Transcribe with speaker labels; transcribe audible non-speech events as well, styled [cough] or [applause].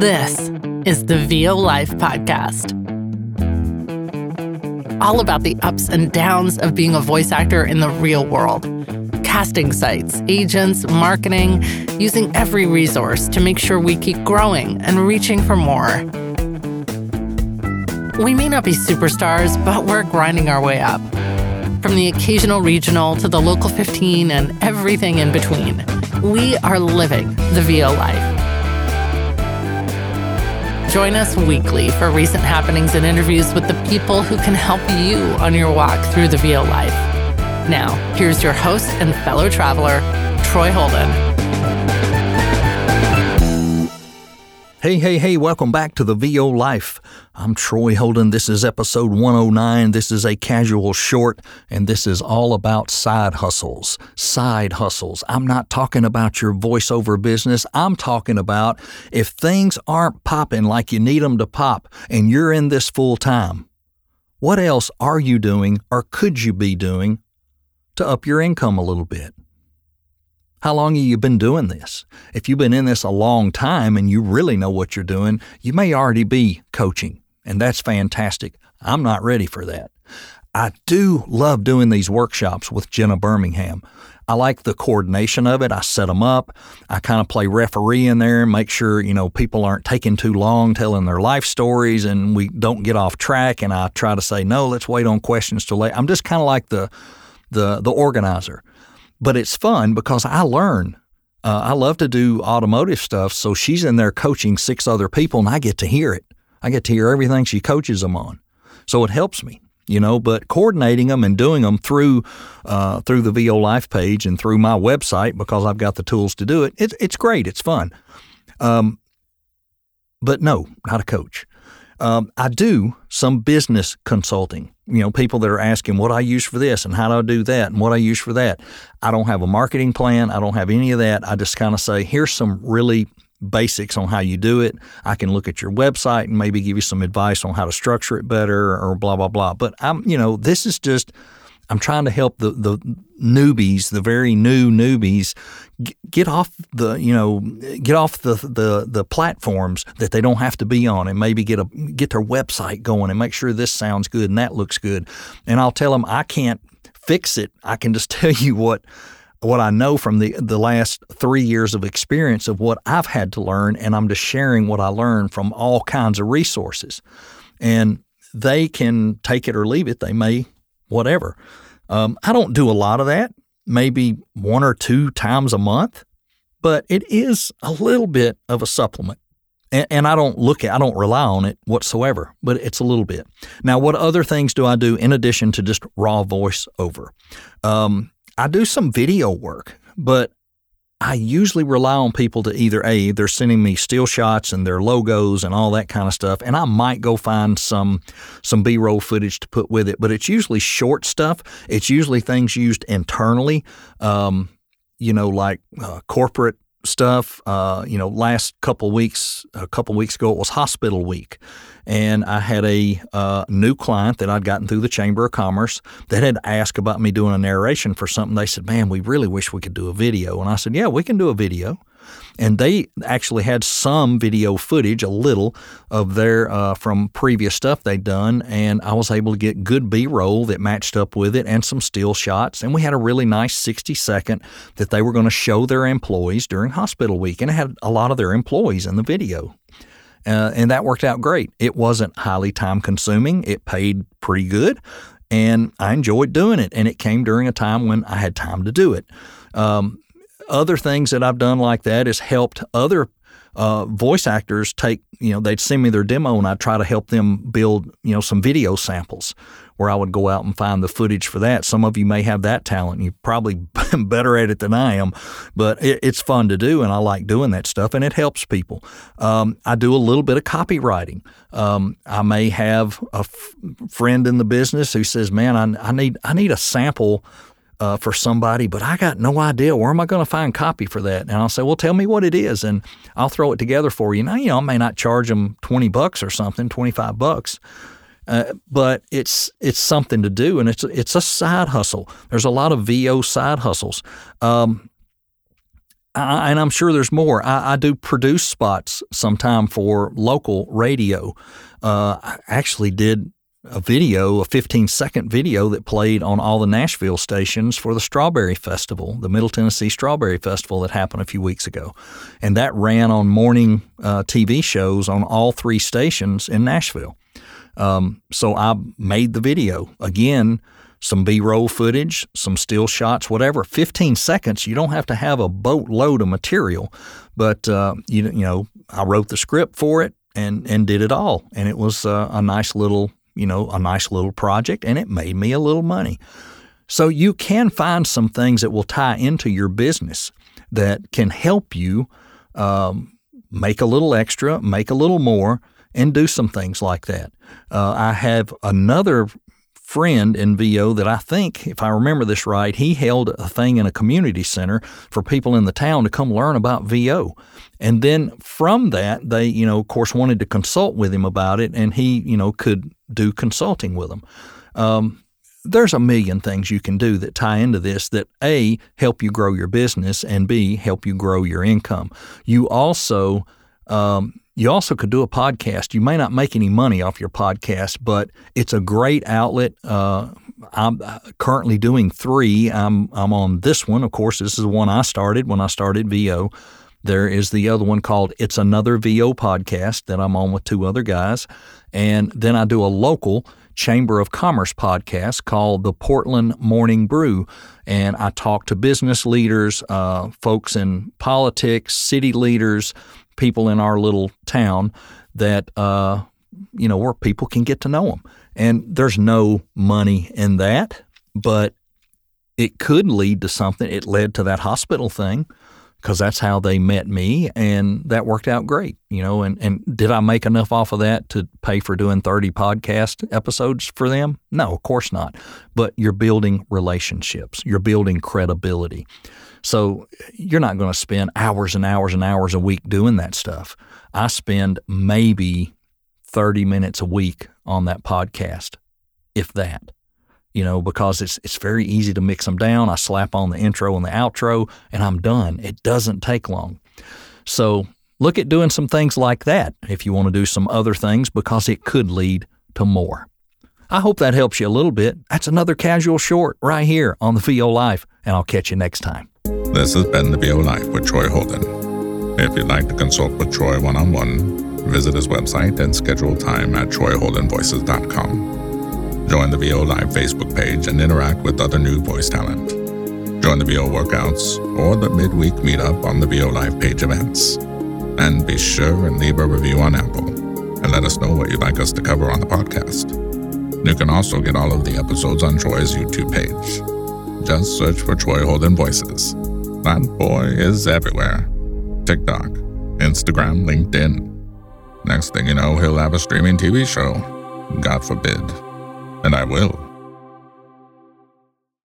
Speaker 1: This is the VO Life Podcast. All about the ups and downs of being a voice actor in the real world. Casting sites, agents, marketing, using every resource to make sure we keep growing and reaching for more. We may not be superstars, but we're grinding our way up. From the occasional regional to the local 15 and everything in between, we are living the VO life. Join us weekly for recent happenings and interviews with the people who can help you on your walk through the VO life. Now, here's your host and fellow traveler, Troy Holden.
Speaker 2: Hey, hey, hey, welcome back to the VO Life. I'm Troy Holden. This is episode 109. This is a casual short, and this is all about side hustles. Side hustles. I'm not talking about your voiceover business. I'm talking about if things aren't popping like you need them to pop and you're in this full time, what else are you doing or could you be doing to up your income a little bit? How long have you been doing this? If you've been in this a long time and you really know what you're doing, you may already be coaching, and that's fantastic. I'm not ready for that. I do love doing these workshops with Jenna Birmingham. I like the coordination of it. I set them up. I kind of play referee in there and make sure, you know, people aren't taking too long telling their life stories and we don't get off track. And I try to say, no, let's wait on questions till late. I'm just kind of like the, the, the organizer but it's fun because I learn. Uh, I love to do automotive stuff, so she's in there coaching six other people, and I get to hear it. I get to hear everything she coaches them on, so it helps me, you know. But coordinating them and doing them through uh, through the VO Life page and through my website because I've got the tools to do it. It's it's great. It's fun. Um, but no, not a coach. Um, I do some business consulting. You know, people that are asking what I use for this and how do I do that and what I use for that. I don't have a marketing plan. I don't have any of that. I just kind of say, here's some really basics on how you do it. I can look at your website and maybe give you some advice on how to structure it better or blah blah blah. But I'm, you know, this is just I'm trying to help the the newbies, the very new newbies, get off the you know get off the the the platforms that they don't have to be on, and maybe get a get their website going and make sure this sounds good and that looks good. And I'll tell them I can't fix it. I can just [laughs] tell you what what I know from the the last three years of experience of what I've had to learn, and I'm just sharing what I learned from all kinds of resources, and they can take it or leave it. They may whatever. Um, I don't do a lot of that, maybe one or two times a month, but it is a little bit of a supplement. And, and I don't look at, I don't rely on it whatsoever, but it's a little bit. Now, what other things do I do in addition to just raw voiceover? Um, I do some video work, but I usually rely on people to either A, they're sending me still shots and their logos and all that kind of stuff, and I might go find some some B-roll footage to put with it, but it's usually short stuff. It's usually things used internally, um, you know, like uh, corporate stuff. Uh, you know, last couple weeks, a couple weeks ago, it was hospital week, and I had a uh, new client that I'd gotten through the Chamber of Commerce that had asked about me doing a narration for something. They said, "Man, we really wish we could do a video," and I said, "Yeah, we can do a video." And they actually had some video footage, a little of their uh, from previous stuff they'd done, and I was able to get good B-roll that matched up with it and some still shots, and we had a really nice 60 second that they were going to show their employees during hospital week, and it had a lot of their employees in the video. Uh, and that worked out great. It wasn't highly time consuming. It paid pretty good, and I enjoyed doing it. And it came during a time when I had time to do it. Um, other things that I've done like that is helped other uh, voice actors take, you know, they'd send me their demo and I'd try to help them build, you know, some video samples where I would go out and find the footage for that. Some of you may have that talent. You're probably [laughs] better at it than I am, but it, it's fun to do and I like doing that stuff and it helps people. Um, I do a little bit of copywriting. Um, I may have a f- friend in the business who says, man, I, I need, I need a sample uh, for somebody, but I got no idea where am I going to find copy for that. And I'll say, well, tell me what it is, and I'll throw it together for you. Now, you know, I may not charge them twenty bucks or something, twenty five bucks, uh, but it's it's something to do, and it's it's a side hustle. There's a lot of VO side hustles. Um, I, and I'm sure there's more. I, I, do produce spots sometime for local radio. Uh, I actually did a video, a 15 second video that played on all the Nashville stations for the Strawberry Festival, the Middle Tennessee Strawberry Festival that happened a few weeks ago. And that ran on morning uh, TV shows on all three stations in Nashville. Um, so I made the video. Again, some B roll footage, some still shots, whatever. 15 seconds, you don't have to have a boatload of material. But, uh, you, you know, I wrote the script for it and, and did it all. And it was uh, a nice little you know, a nice little project and it made me a little money. So you can find some things that will tie into your business that can help you um, make a little extra, make a little more, and do some things like that. Uh, I have another friend in VO that I think, if I remember this right, he held a thing in a community center for people in the town to come learn about VO. And then from that, they, you know, of course, wanted to consult with him about it, and he, you know, could do consulting with them. Um, there's a million things you can do that tie into this that A, help you grow your business, and B, help you grow your income. You also, um, you also could do a podcast. You may not make any money off your podcast, but it's a great outlet. Uh, I'm uh, currently doing three. I'm I'm on this one. Of course, this is the one I started when I started VO. There is the other one called It's Another VO podcast that I'm on with two other guys. And then I do a local Chamber of Commerce podcast called the Portland Morning Brew. And I talk to business leaders, uh, folks in politics, city leaders, people in our little town that uh, you know where people can get to know them. And there's no money in that, but it could lead to something. It led to that hospital thing because that's how they met me, and that worked out great. You know, and and did I make enough off of that to pay for doing 30 podcast episodes for them? No, of course not. But you're building relationships. You're building credibility. So you're not going to spend hours and hours and hours a week doing that stuff. I spend maybe 30 minutes a week on that podcast, if that. You know, because it's it's very easy to mix them down. I slap on the intro and the outro and I'm done. It doesn't take long. So look at doing some things like that if you want to do some other things because it could lead to more. I hope that helps you a little bit. That's another casual short right here on the VO Life, and I'll catch you next time.
Speaker 3: This has been the VO Life with Troy Holden. If you'd like to consult with Troy one on one, visit his website and schedule time at troyholdenvoices.com. Join the VO Life Facebook page and interact with other new voice talent. Join the VO workouts or the midweek meetup on the VO Life page events. And be sure and leave a review on Apple and let us know what you'd like us to cover on the podcast. You can also get all of the episodes on Troy's YouTube page. Just search for Troy Holden Voices. That boy is everywhere TikTok, Instagram, LinkedIn. Next thing you know, he'll have a streaming TV show. God forbid. And I will.